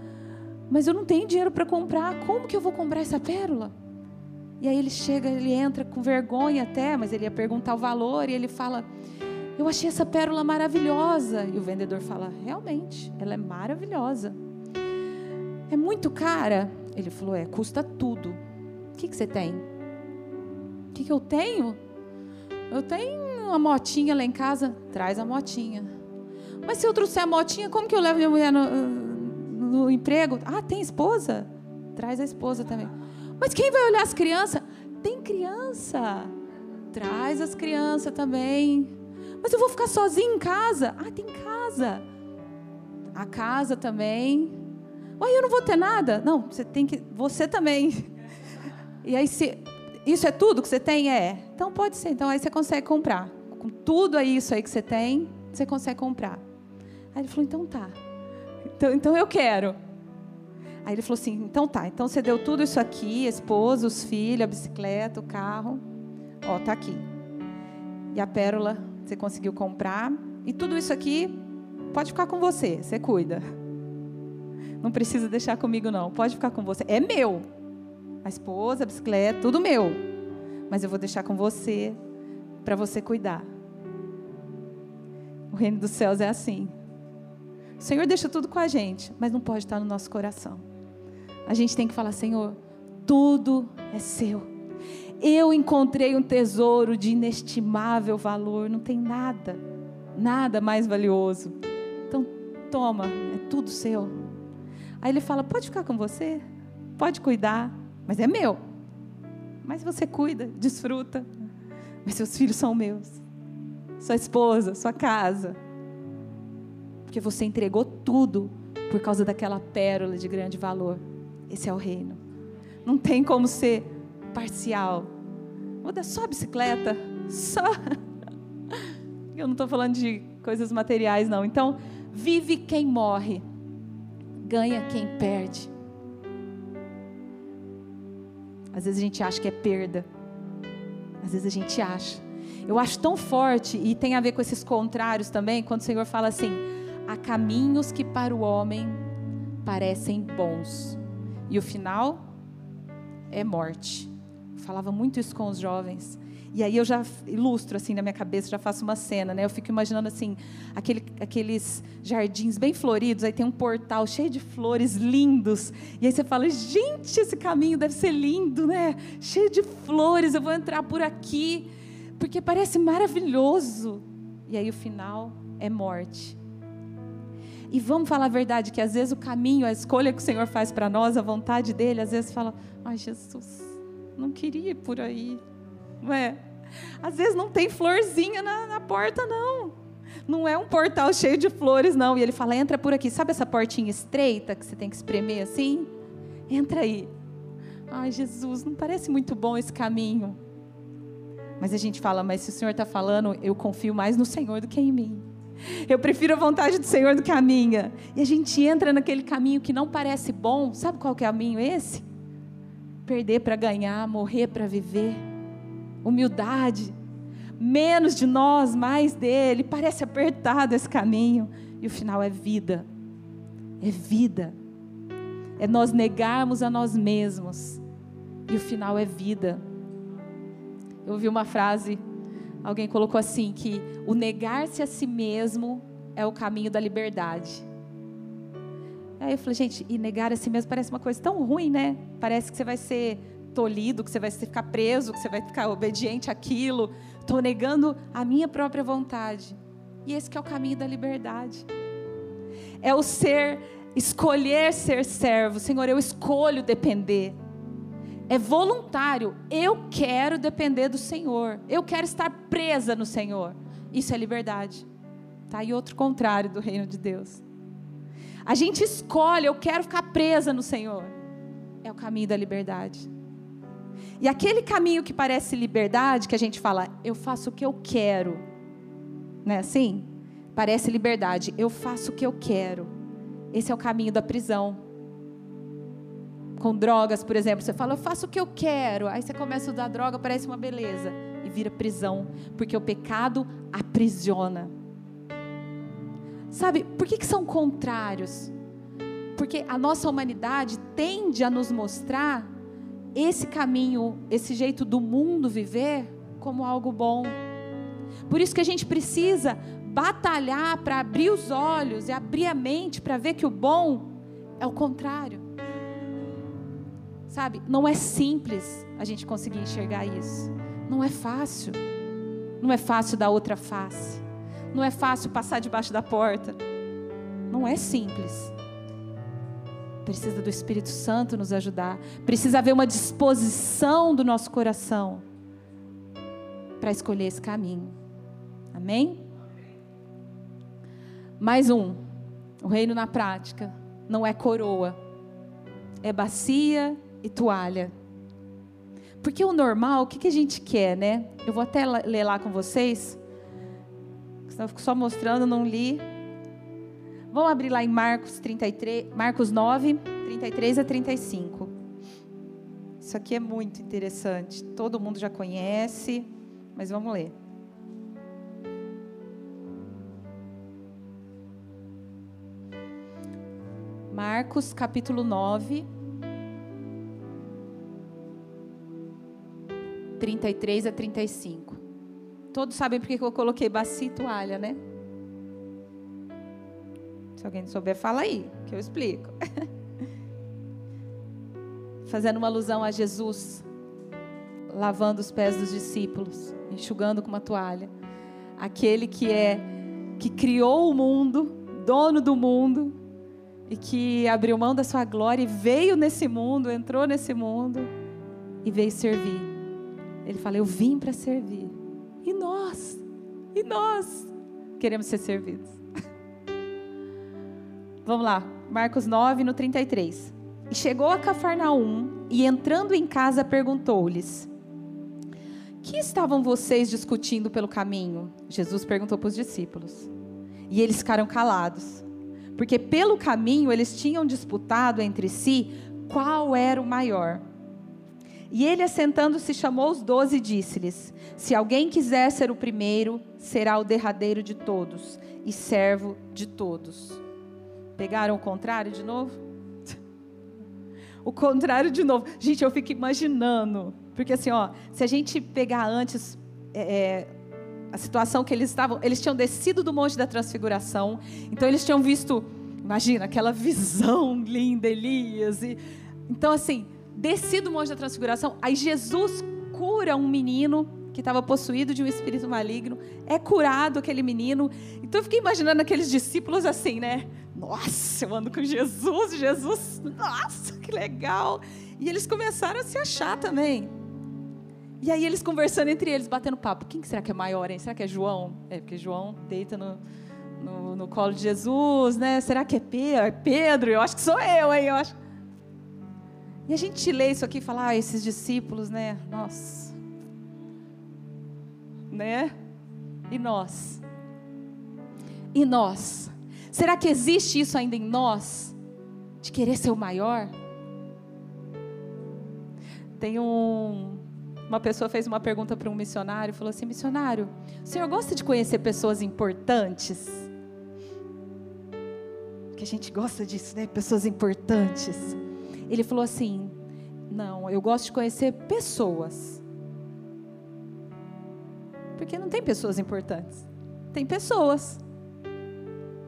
Mas eu não tenho dinheiro para comprar. Como que eu vou comprar essa pérola? E aí ele chega, ele entra com vergonha até, mas ele ia perguntar o valor, e ele fala: eu achei essa pérola maravilhosa. E o vendedor fala: Realmente, ela é maravilhosa. É muito cara? Ele falou: É, custa tudo. O que, que você tem? O que, que eu tenho? Eu tenho uma motinha lá em casa. Traz a motinha. Mas se eu trouxer a motinha, como que eu levo minha mulher no, no emprego? Ah, tem esposa? Traz a esposa também. Mas quem vai olhar as crianças? Tem criança. Traz as crianças também. Mas eu vou ficar sozinho em casa? Ah, tem casa. A casa também. Ué, eu não vou ter nada? Não, você tem que. Você também. E aí, se. Isso é tudo que você tem? É. Então pode ser. Então aí você consegue comprar. Com tudo isso aí que você tem, você consegue comprar. Aí ele falou: então tá. Então, então eu quero. Aí ele falou assim: então tá. Então você deu tudo isso aqui: a esposa, os filhos, a bicicleta, o carro. Ó, tá aqui. E a pérola você conseguiu comprar. E tudo isso aqui pode ficar com você, você cuida. Não precisa deixar comigo, não. Pode ficar com você. É meu. A esposa, a bicicleta, tudo meu. Mas eu vou deixar com você para você cuidar. O reino dos céus é assim. O Senhor deixa tudo com a gente, mas não pode estar no nosso coração. A gente tem que falar: Senhor, tudo é seu. Eu encontrei um tesouro de inestimável valor, não tem nada, nada mais valioso. Então, toma, é tudo seu. Aí ele fala: pode ficar com você, pode cuidar, mas é meu. Mas você cuida, desfruta. Mas seus filhos são meus, sua esposa, sua casa. Porque você entregou tudo por causa daquela pérola de grande valor. Esse é o reino. Não tem como ser parcial. Muda só a bicicleta, só. Eu não estou falando de coisas materiais, não. Então, vive quem morre, ganha quem perde. Às vezes a gente acha que é perda. Às vezes a gente acha. Eu acho tão forte, e tem a ver com esses contrários também, quando o Senhor fala assim: há caminhos que para o homem parecem bons, e o final é morte falava muito isso com os jovens. E aí eu já ilustro assim na minha cabeça, já faço uma cena, né? Eu fico imaginando assim, aquele, aqueles jardins bem floridos, aí tem um portal cheio de flores lindos. E aí você fala, gente, esse caminho deve ser lindo, né? Cheio de flores, eu vou entrar por aqui, porque parece maravilhoso. E aí o final, é morte. E vamos falar a verdade, que às vezes o caminho, a escolha que o Senhor faz para nós, a vontade dele, às vezes fala, ai Jesus, não queria ir por aí. Não é? Às vezes não tem florzinha na, na porta, não. Não é um portal cheio de flores, não. E ele fala, entra por aqui. Sabe essa portinha estreita que você tem que espremer assim? Entra aí. Ai, Jesus, não parece muito bom esse caminho. Mas a gente fala, mas se o Senhor está falando, eu confio mais no Senhor do que em mim. Eu prefiro a vontade do Senhor do que a minha. E a gente entra naquele caminho que não parece bom. Sabe qual que é o caminho esse? Perder para ganhar, morrer para viver. Humildade. Menos de nós, mais dele. Parece apertado esse caminho. E o final é vida. É vida. É nós negarmos a nós mesmos. E o final é vida. Eu ouvi uma frase Alguém colocou assim que o negar-se a si mesmo é o caminho da liberdade. Aí eu falei, gente, e negar a si mesmo parece uma coisa tão ruim, né? Parece que você vai ser tolhido, que você vai ficar preso, que você vai ficar obediente àquilo. Estou negando a minha própria vontade. E esse que é o caminho da liberdade. É o ser, escolher ser servo. Senhor, eu escolho depender é voluntário. Eu quero depender do Senhor. Eu quero estar presa no Senhor. Isso é liberdade. Tá? E outro contrário do reino de Deus. A gente escolhe, eu quero ficar presa no Senhor. É o caminho da liberdade. E aquele caminho que parece liberdade, que a gente fala, eu faço o que eu quero. Não é assim? Parece liberdade. Eu faço o que eu quero. Esse é o caminho da prisão com drogas, por exemplo, você fala, eu faço o que eu quero. Aí você começa a usar droga, parece uma beleza. E vira prisão. Porque o pecado aprisiona. Sabe, por que, que são contrários? Porque a nossa humanidade tende a nos mostrar esse caminho, esse jeito do mundo viver como algo bom. Por isso que a gente precisa batalhar para abrir os olhos e abrir a mente para ver que o bom é o contrário. Sabe, não é simples a gente conseguir enxergar isso. Não é fácil. Não é fácil dar outra face. Não é fácil passar debaixo da porta. Não é simples. Precisa do Espírito Santo nos ajudar. Precisa haver uma disposição do nosso coração para escolher esse caminho. Amém? Mais um. O reino na prática não é coroa, é bacia e toalha. Porque o normal, o que, que a gente quer, né? Eu vou até ler lá com vocês. Senão eu fico só mostrando, não li. Vamos abrir lá em Marcos 33, Marcos 9, 33 a 35. Isso aqui é muito interessante. Todo mundo já conhece, mas vamos ler. Marcos capítulo 9, 33 a 35. Todos sabem porque eu coloquei bacia e toalha, né? Se alguém souber, fala aí, que eu explico. Fazendo uma alusão a Jesus lavando os pés dos discípulos, enxugando com uma toalha. Aquele que é que criou o mundo, dono do mundo, e que abriu mão da sua glória e veio nesse mundo, entrou nesse mundo e veio servir. Ele fala: Eu vim para servir. Nós? E nós? Queremos ser servidos. Vamos lá, Marcos 9, no 33. E chegou a Cafarnaum e entrando em casa perguntou-lhes: Que estavam vocês discutindo pelo caminho? Jesus perguntou para os discípulos. E eles ficaram calados, porque pelo caminho eles tinham disputado entre si qual era o maior. E ele, assentando-se, chamou os doze e disse-lhes: Se alguém quiser ser o primeiro, será o derradeiro de todos e servo de todos. Pegaram o contrário de novo? o contrário de novo. Gente, eu fico imaginando. Porque assim, ó, se a gente pegar antes é, é, a situação que eles estavam, eles tinham descido do Monte da Transfiguração, então eles tinham visto, imagina, aquela visão linda, Elias. E, então, assim, descido do Monte da Transfiguração, aí Jesus cura um menino que estava possuído de um espírito maligno, é curado aquele menino. Então eu fiquei imaginando aqueles discípulos assim, né? Nossa, eu ando com Jesus, Jesus, nossa, que legal. E eles começaram a se achar também. E aí eles conversando entre eles, batendo papo. Quem será que é maior, hein? Será que é João? É, porque João deita no, no, no colo de Jesus, né? Será que é Pedro? É Pedro? Eu acho que sou eu, hein? Eu acho. E a gente lê isso aqui e fala, ah, esses discípulos, né? Nossa né? E nós? E nós? Será que existe isso ainda em nós? De querer ser o maior? Tem um. Uma pessoa fez uma pergunta para um missionário, falou assim: missionário, o senhor gosta de conhecer pessoas importantes? Que a gente gosta disso, né? Pessoas importantes. Ele falou assim: não, eu gosto de conhecer pessoas. Porque não tem pessoas importantes. Tem pessoas.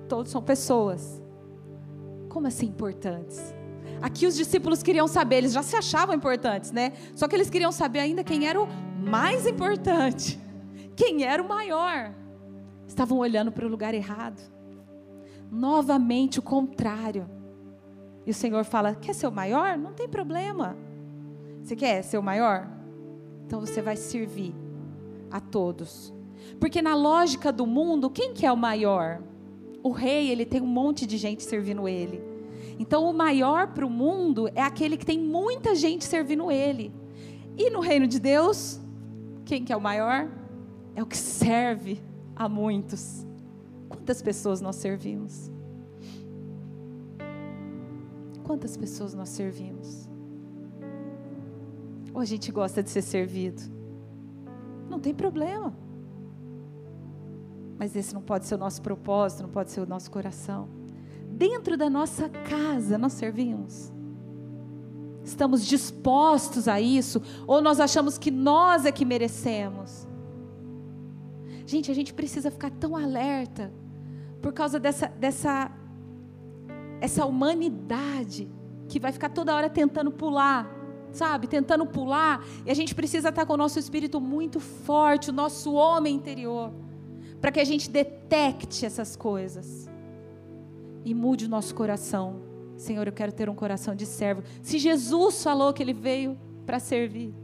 Todos são pessoas. Como assim importantes? Aqui os discípulos queriam saber, eles já se achavam importantes, né? Só que eles queriam saber ainda quem era o mais importante. Quem era o maior. Estavam olhando para o lugar errado. Novamente o contrário. E o Senhor fala: Quer ser o maior? Não tem problema. Você quer ser o maior? Então você vai servir a todos. Porque na lógica do mundo, quem que é o maior? O rei, ele tem um monte de gente servindo ele. Então o maior para o mundo é aquele que tem muita gente servindo ele. E no reino de Deus, quem que é o maior? É o que serve a muitos. Quantas pessoas nós servimos? Quantas pessoas nós servimos? Ou a gente gosta de ser servido? Não tem problema. Mas esse não pode ser o nosso propósito, não pode ser o nosso coração. Dentro da nossa casa nós servimos. Estamos dispostos a isso? Ou nós achamos que nós é que merecemos? Gente, a gente precisa ficar tão alerta por causa dessa, dessa essa humanidade que vai ficar toda hora tentando pular sabe, tentando pular, e a gente precisa estar com o nosso espírito muito forte, o nosso homem interior, para que a gente detecte essas coisas e mude o nosso coração. Senhor, eu quero ter um coração de servo. Se Jesus falou que ele veio para servir,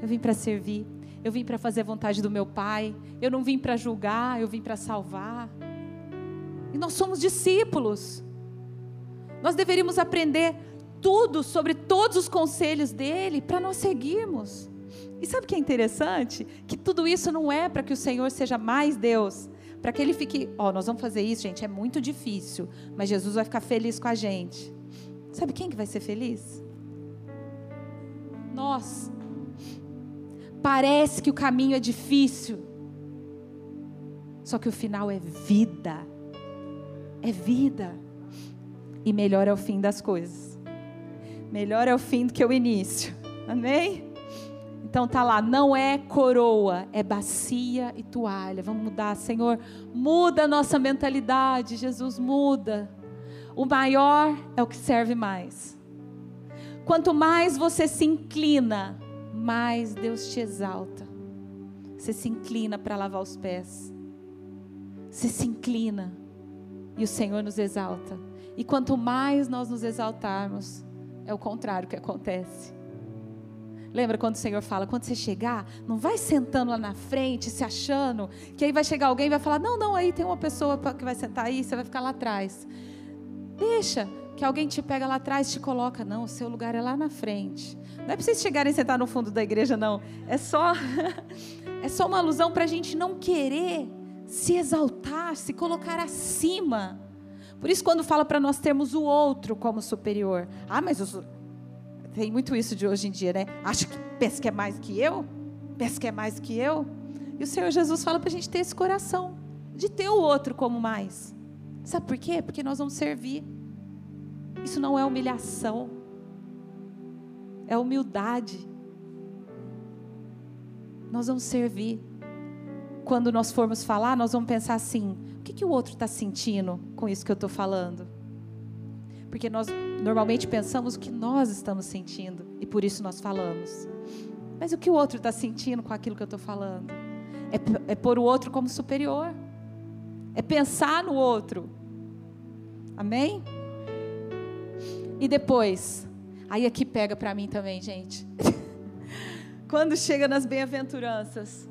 eu vim para servir. Eu vim para fazer a vontade do meu Pai. Eu não vim para julgar, eu vim para salvar. E nós somos discípulos. Nós deveríamos aprender tudo sobre todos os conselhos dele para nós seguirmos. E sabe o que é interessante? Que tudo isso não é para que o Senhor seja mais Deus, para que ele fique, ó, oh, nós vamos fazer isso, gente, é muito difícil, mas Jesus vai ficar feliz com a gente. Sabe quem que vai ser feliz? Nós. Parece que o caminho é difícil, só que o final é vida. É vida. E melhor é o fim das coisas. Melhor é o fim do que o início. Amém? Então tá lá, não é coroa, é bacia e toalha. Vamos mudar, Senhor. Muda a nossa mentalidade, Jesus muda. O maior é o que serve mais. Quanto mais você se inclina, mais Deus te exalta. Você se inclina para lavar os pés. Você se inclina e o Senhor nos exalta. E quanto mais nós nos exaltarmos, é o contrário que acontece. Lembra quando o Senhor fala, quando você chegar, não vai sentando lá na frente, se achando, que aí vai chegar alguém e vai falar: não, não, aí tem uma pessoa que vai sentar aí, você vai ficar lá atrás. Deixa que alguém te pega lá atrás e te coloca. Não, o seu lugar é lá na frente. Não é para vocês chegarem e sentar no fundo da igreja, não. É só, é só uma alusão para a gente não querer se exaltar, se colocar acima por isso, quando fala para nós termos o outro como superior, ah, mas os... tem muito isso de hoje em dia, né? Acha que pensa que é mais que eu? Pensa que é mais que eu? E o Senhor Jesus fala para a gente ter esse coração, de ter o outro como mais. Sabe por quê? Porque nós vamos servir. Isso não é humilhação, é humildade. Nós vamos servir. Quando nós formos falar, nós vamos pensar assim: o que, que o outro está sentindo com isso que eu estou falando? Porque nós normalmente pensamos o que nós estamos sentindo e por isso nós falamos. Mas o que o outro está sentindo com aquilo que eu estou falando? É, é pôr o outro como superior. É pensar no outro. Amém? E depois, aí aqui pega para mim também, gente. Quando chega nas bem-aventuranças.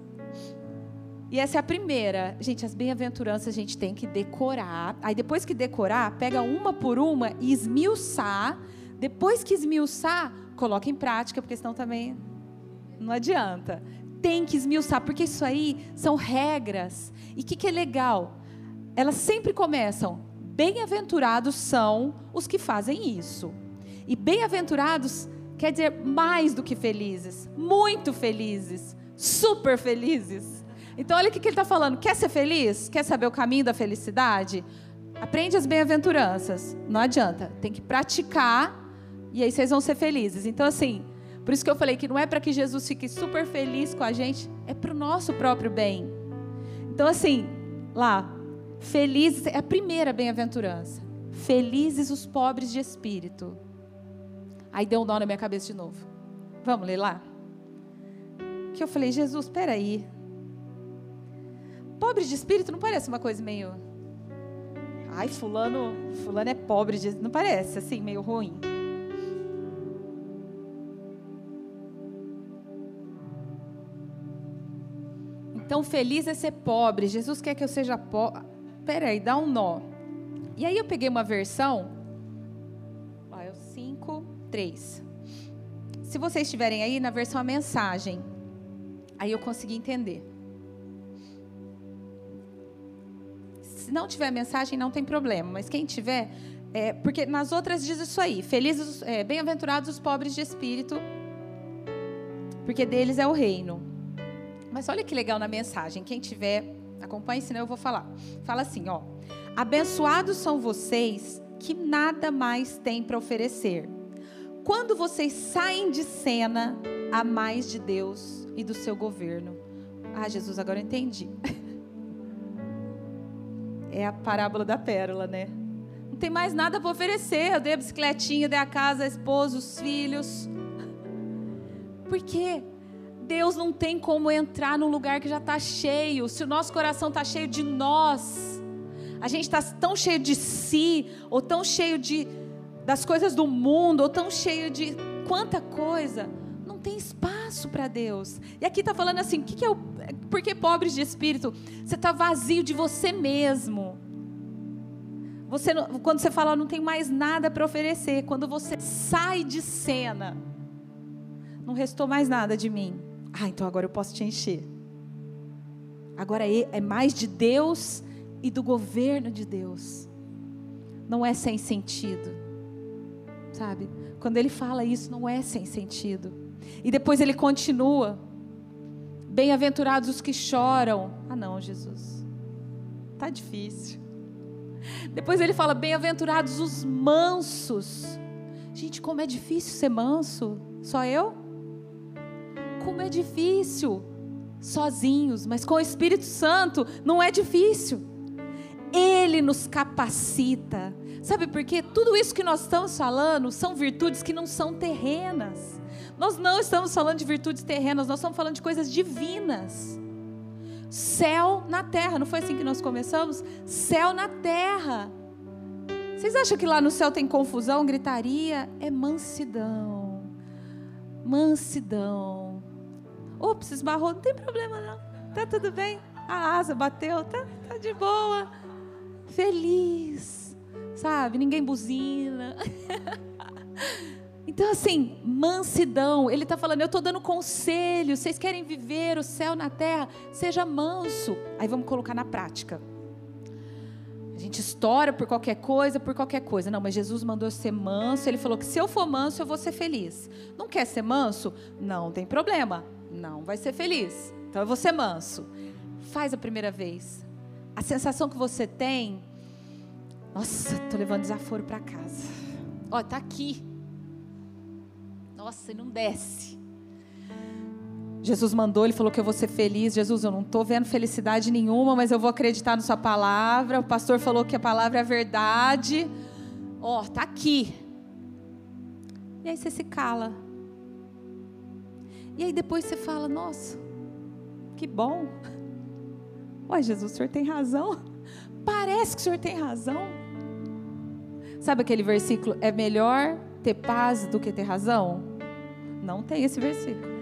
E essa é a primeira. Gente, as bem-aventuranças a gente tem que decorar. Aí depois que decorar, pega uma por uma e esmiuçar. Depois que esmiuçar, coloca em prática, porque senão também não adianta. Tem que esmiuçar, porque isso aí são regras. E o que, que é legal? Elas sempre começam Bem-aventurados são os que fazem isso. E bem-aventurados quer dizer mais do que felizes, muito felizes, super felizes. Então, olha o que ele está falando: quer ser feliz? Quer saber o caminho da felicidade? Aprende as bem-aventuranças. Não adianta, tem que praticar e aí vocês vão ser felizes. Então, assim, por isso que eu falei que não é para que Jesus fique super feliz com a gente, é para o nosso próprio bem. Então, assim, lá, Felizes, é a primeira bem-aventurança. Felizes os pobres de espírito. Aí deu um nó na minha cabeça de novo. Vamos ler lá? Que eu falei, Jesus, espera aí. Pobre de espírito não parece uma coisa meio. Ai, fulano, fulano é pobre de, não parece assim meio ruim. Então, feliz é ser pobre. Jesus quer que eu seja pobre peraí, dá um nó. E aí eu peguei uma versão, ó, é o 5, 3. Se vocês estiverem aí na versão a mensagem, aí eu consegui entender. Se não tiver mensagem, não tem problema, mas quem tiver, é, porque nas outras diz isso aí: felizes, é, bem-aventurados os pobres de espírito, porque deles é o reino. Mas olha que legal na mensagem, quem tiver Acompanhe, senão eu vou falar. Fala assim, ó. Abençoados são vocês que nada mais têm para oferecer. Quando vocês saem de cena a mais de Deus e do seu governo. Ah, Jesus, agora eu entendi. É a parábola da pérola, né? Não tem mais nada para oferecer. Eu dei a bicicletinha, dei a casa, a esposa, os filhos. Por quê? Deus não tem como entrar num lugar que já está cheio. Se o nosso coração está cheio de nós, a gente está tão cheio de si, ou tão cheio de das coisas do mundo, ou tão cheio de quanta coisa, não tem espaço para Deus. E aqui está falando assim, que, que é o, porque pobres de espírito, você está vazio de você mesmo. Você, quando você fala, não tem mais nada para oferecer, quando você sai de cena, não restou mais nada de mim. Ah, então agora eu posso te encher. Agora é, é mais de Deus e do governo de Deus. Não é sem sentido. Sabe? Quando ele fala isso, não é sem sentido. E depois ele continua. Bem-aventurados os que choram. Ah, não, Jesus. Tá difícil. Depois ele fala: Bem-aventurados os mansos. Gente, como é difícil ser manso. Só eu? como é difícil sozinhos, mas com o Espírito Santo não é difícil. Ele nos capacita. Sabe por quê? Tudo isso que nós estamos falando são virtudes que não são terrenas. Nós não estamos falando de virtudes terrenas, nós estamos falando de coisas divinas. Céu na terra, não foi assim que nós começamos? Céu na terra. Vocês acham que lá no céu tem confusão, gritaria? É mansidão. Mansidão Ops, esbarrou, não tem problema não. Tá tudo bem. A asa bateu, tá, tá de boa. Feliz. Sabe? Ninguém buzina. Então, assim, mansidão. Ele está falando, eu estou dando conselho. Vocês querem viver o céu na terra? Seja manso. Aí vamos colocar na prática. A gente estoura por qualquer coisa, por qualquer coisa. Não, mas Jesus mandou eu ser manso. Ele falou que se eu for manso, eu vou ser feliz. Não quer ser manso? Não tem problema. Não vai ser feliz. Então eu vou ser manso. Faz a primeira vez. A sensação que você tem, nossa, tô levando desaforo para casa. Ó, tá aqui. Nossa, e não desce. Jesus mandou, ele falou que eu vou ser feliz. Jesus, eu não estou vendo felicidade nenhuma, mas eu vou acreditar na sua palavra. O pastor falou que a palavra é verdade. Ó, tá aqui. E aí você se cala. E aí depois você fala: Nossa, que bom. Ué, Jesus, o senhor tem razão. Parece que o senhor tem razão. Sabe aquele versículo? É melhor ter paz do que ter razão? Não tem esse versículo.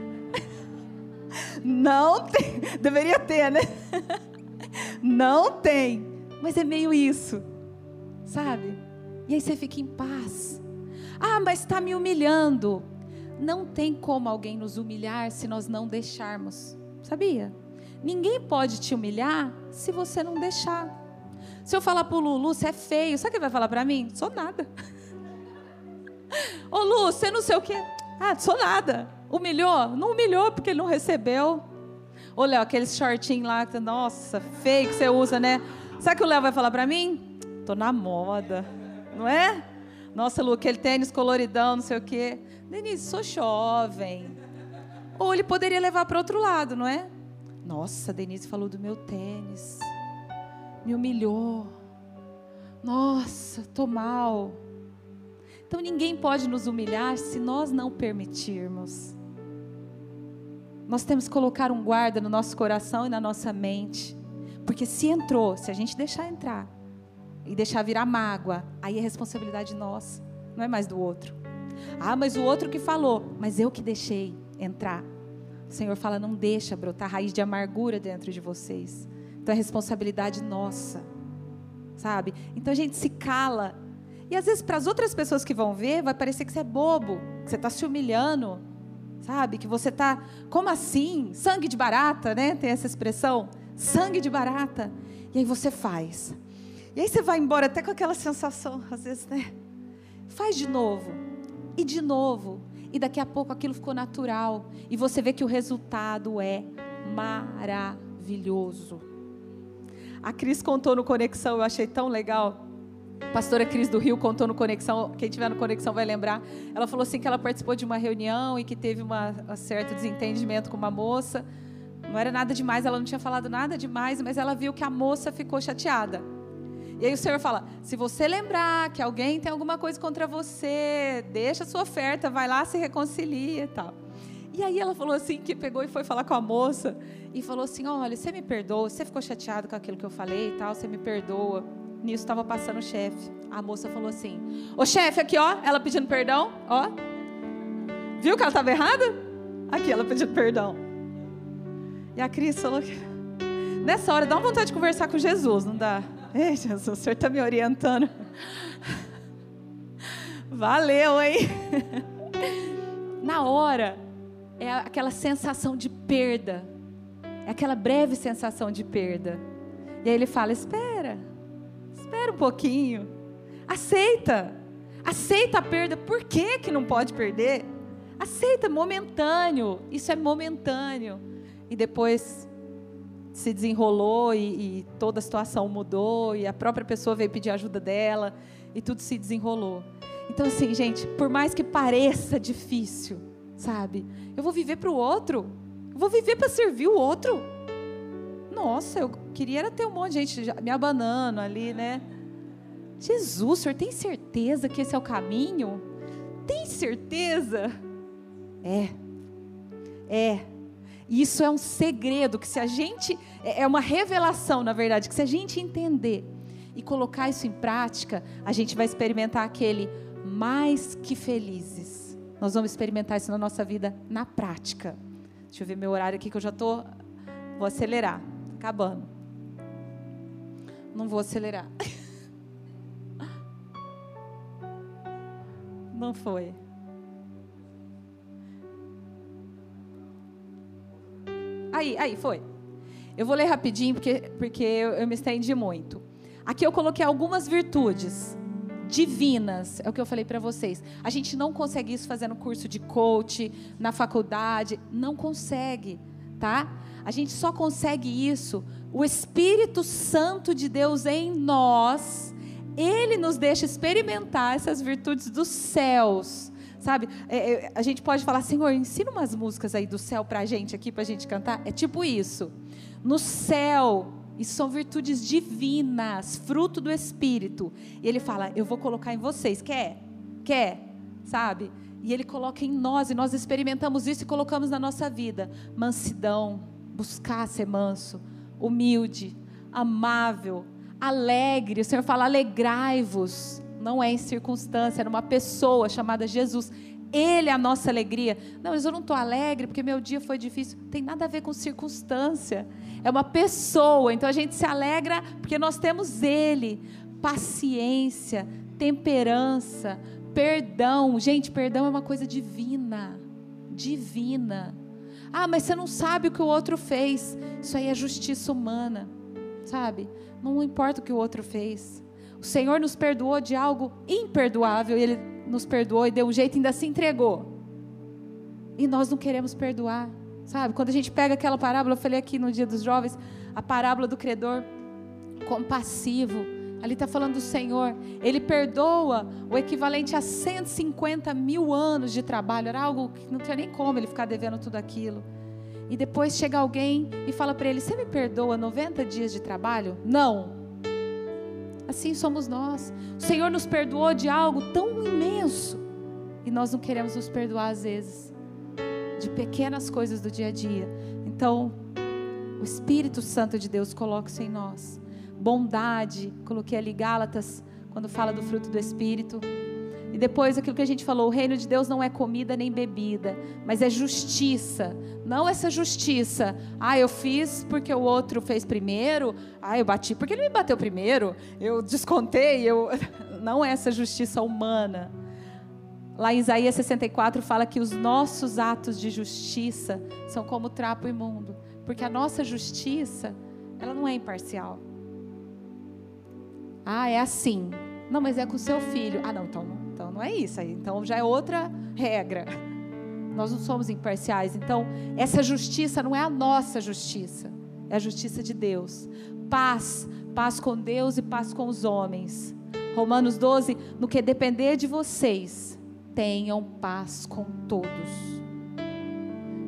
Não tem. Deveria ter, né? Não tem. Mas é meio isso. Sabe? E aí você fica em paz. Ah, mas está me humilhando. Não tem como alguém nos humilhar se nós não deixarmos. Sabia? Ninguém pode te humilhar se você não deixar. Se eu falar pro Lulu, você é feio, sabe o que ele vai falar para mim? Sou nada. Ô Lu, você não sei o quê. Ah, sou nada. Humilhou? Não humilhou porque ele não recebeu. Ô Léo, aquele shortinho lá, nossa, feio que você usa, né? Sabe o que o Léo vai falar para mim? Tô na moda, não é? Nossa, Lu, aquele tênis coloridão, não sei o quê. Denise, sou jovem. Ou ele poderia levar para outro lado, não é? Nossa, Denise falou do meu tênis. Me humilhou. Nossa, tô mal. Então ninguém pode nos humilhar se nós não permitirmos. Nós temos que colocar um guarda no nosso coração e na nossa mente. Porque se entrou, se a gente deixar entrar e deixar virar mágoa, aí é responsabilidade nossa, não é mais do outro. Ah, mas o outro que falou, mas eu que deixei entrar. O Senhor fala: não deixa brotar raiz de amargura dentro de vocês. Então é responsabilidade nossa, sabe? Então a gente se cala. E às vezes para as outras pessoas que vão ver, vai parecer que você é bobo, que você está se humilhando, sabe? Que você está, como assim? Sangue de barata, né? Tem essa expressão, sangue de barata. E aí você faz. E aí você vai embora até com aquela sensação, às vezes, né? Faz de novo. E de novo e daqui a pouco aquilo ficou natural e você vê que o resultado é maravilhoso. A Cris contou no Conexão, eu achei tão legal. Pastora Cris do Rio contou no Conexão, quem tiver no Conexão vai lembrar. Ela falou assim que ela participou de uma reunião e que teve uma, um certo desentendimento com uma moça. Não era nada demais, ela não tinha falado nada demais, mas ela viu que a moça ficou chateada. E aí o Senhor fala: se você lembrar que alguém tem alguma coisa contra você, deixa a sua oferta, vai lá, se reconcilia e tal. E aí ela falou assim, que pegou e foi falar com a moça e falou assim: olha, você me perdoa, você ficou chateado com aquilo que eu falei e tal, você me perdoa. Nisso estava passando o chefe. A moça falou assim: Ô chefe, aqui ó, ela pedindo perdão, ó. Viu que ela estava errada? Aqui ela pedindo perdão. E a Cris falou que. Nessa hora dá uma vontade de conversar com Jesus, não dá? Ei, Jesus, o Senhor está me orientando. Valeu, hein? Na hora, é aquela sensação de perda. É aquela breve sensação de perda. E aí ele fala: espera, espera um pouquinho. Aceita. Aceita a perda. Por que, que não pode perder? Aceita, momentâneo. Isso é momentâneo. E depois se desenrolou e, e, toda a situação mudou e a própria pessoa veio pedir ajuda dela e tudo se desenrolou. Então, assim, gente, por mais que pareça difícil, sabe? Eu vou viver para o outro. Eu vou viver para servir o outro. Nossa, eu queria era ter um monte de gente me abanando ali, né? Jesus, o senhor tem certeza que esse é o caminho? Tem certeza? É. É. Isso é um segredo que se a gente é, é uma revelação, na verdade, que se a gente entender e colocar isso em prática, a gente vai experimentar aquele mais que felizes. Nós vamos experimentar isso na nossa vida na prática. Deixa eu ver meu horário aqui que eu já tô vou acelerar. Acabando. Não vou acelerar. Não foi. Aí, aí, foi. Eu vou ler rapidinho porque, porque eu, eu me estendi muito. Aqui eu coloquei algumas virtudes divinas, é o que eu falei para vocês. A gente não consegue isso fazendo curso de coach, na faculdade, não consegue, tá? A gente só consegue isso o Espírito Santo de Deus em nós. Ele nos deixa experimentar essas virtudes dos céus sabe? É, é, a gente pode falar, Senhor, ensina umas músicas aí do céu para a gente aqui, para a gente cantar. É tipo isso. No céu, isso são virtudes divinas, fruto do Espírito. E ele fala, eu vou colocar em vocês. Quer? Quer? Sabe? E Ele coloca em nós, e nós experimentamos isso e colocamos na nossa vida: mansidão, buscar ser manso, humilde, amável, alegre. O Senhor fala: alegrai-vos. Não é em circunstância, é numa pessoa chamada Jesus. Ele é a nossa alegria. Não, mas eu não estou alegre porque meu dia foi difícil. Tem nada a ver com circunstância. É uma pessoa. Então a gente se alegra porque nós temos Ele. Paciência, temperança, perdão. Gente, perdão é uma coisa divina. Divina. Ah, mas você não sabe o que o outro fez. Isso aí é justiça humana. Sabe? Não importa o que o outro fez. O Senhor nos perdoou de algo imperdoável. E Ele nos perdoou e deu um jeito e ainda se entregou. E nós não queremos perdoar. Sabe? Quando a gente pega aquela parábola, eu falei aqui no dia dos jovens, a parábola do credor compassivo. Ali está falando do Senhor. Ele perdoa o equivalente a 150 mil anos de trabalho. Era algo que não tinha nem como ele ficar devendo tudo aquilo. E depois chega alguém e fala para ele: Você me perdoa 90 dias de trabalho? Não. Assim somos nós. O Senhor nos perdoou de algo tão imenso e nós não queremos nos perdoar às vezes de pequenas coisas do dia a dia. Então, o Espírito Santo de Deus coloca isso em nós. Bondade, coloquei ali Gálatas, quando fala do fruto do Espírito. E depois aquilo que a gente falou, o reino de Deus não é comida nem bebida, mas é justiça. Não essa justiça. Ah, eu fiz porque o outro fez primeiro. Ah, eu bati porque ele me bateu primeiro. Eu descontei, eu não é essa justiça humana. Lá em Isaías 64 fala que os nossos atos de justiça são como trapo imundo, porque a nossa justiça, ela não é imparcial. Ah, é assim. Não, mas é com o seu filho. Ah, não, então então não é isso. Então já é outra regra. Nós não somos imparciais. Então, essa justiça não é a nossa justiça, é a justiça de Deus. Paz, paz com Deus e paz com os homens. Romanos 12, no que depender de vocês, tenham paz com todos.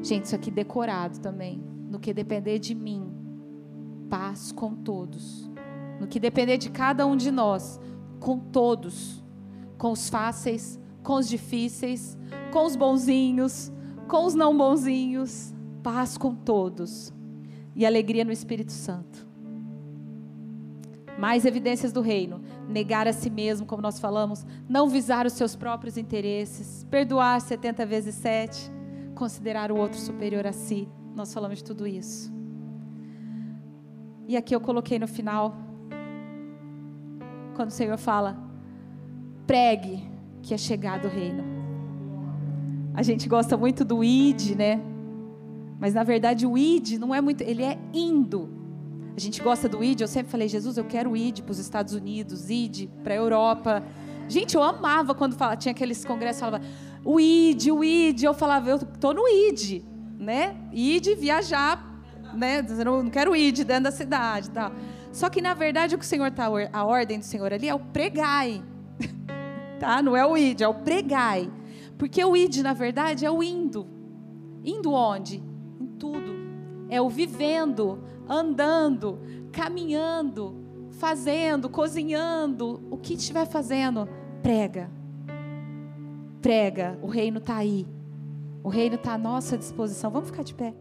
Gente, isso aqui decorado também. No que depender de mim, paz com todos. No que depender de cada um de nós, com todos com os fáceis, com os difíceis, com os bonzinhos, com os não bonzinhos, paz com todos e alegria no Espírito Santo. Mais evidências do reino: negar a si mesmo, como nós falamos, não visar os seus próprios interesses, perdoar 70 vezes 7, considerar o outro superior a si. Nós falamos de tudo isso. E aqui eu coloquei no final, quando o Senhor fala: pregue que é chegado o reino. A gente gosta muito do id, né? Mas na verdade o id não é muito, ele é indo. A gente gosta do id, eu sempre falei, Jesus, eu quero id para os Estados Unidos, id para a Europa. Gente, eu amava quando tinha aqueles congressos, falava, o id, o id, eu falava, eu tô no id, né? Id viajar, né? Eu não quero id dentro da cidade, tal. Só que na verdade o que o Senhor tá, a ordem do Senhor ali é o pregai tá? Não é o id, é o pregai. Porque o id, na verdade, é o indo. Indo onde? Em tudo. É o vivendo, andando, caminhando, fazendo, cozinhando, o que estiver fazendo, prega. Prega, o reino está aí. O reino está à nossa disposição. Vamos ficar de pé.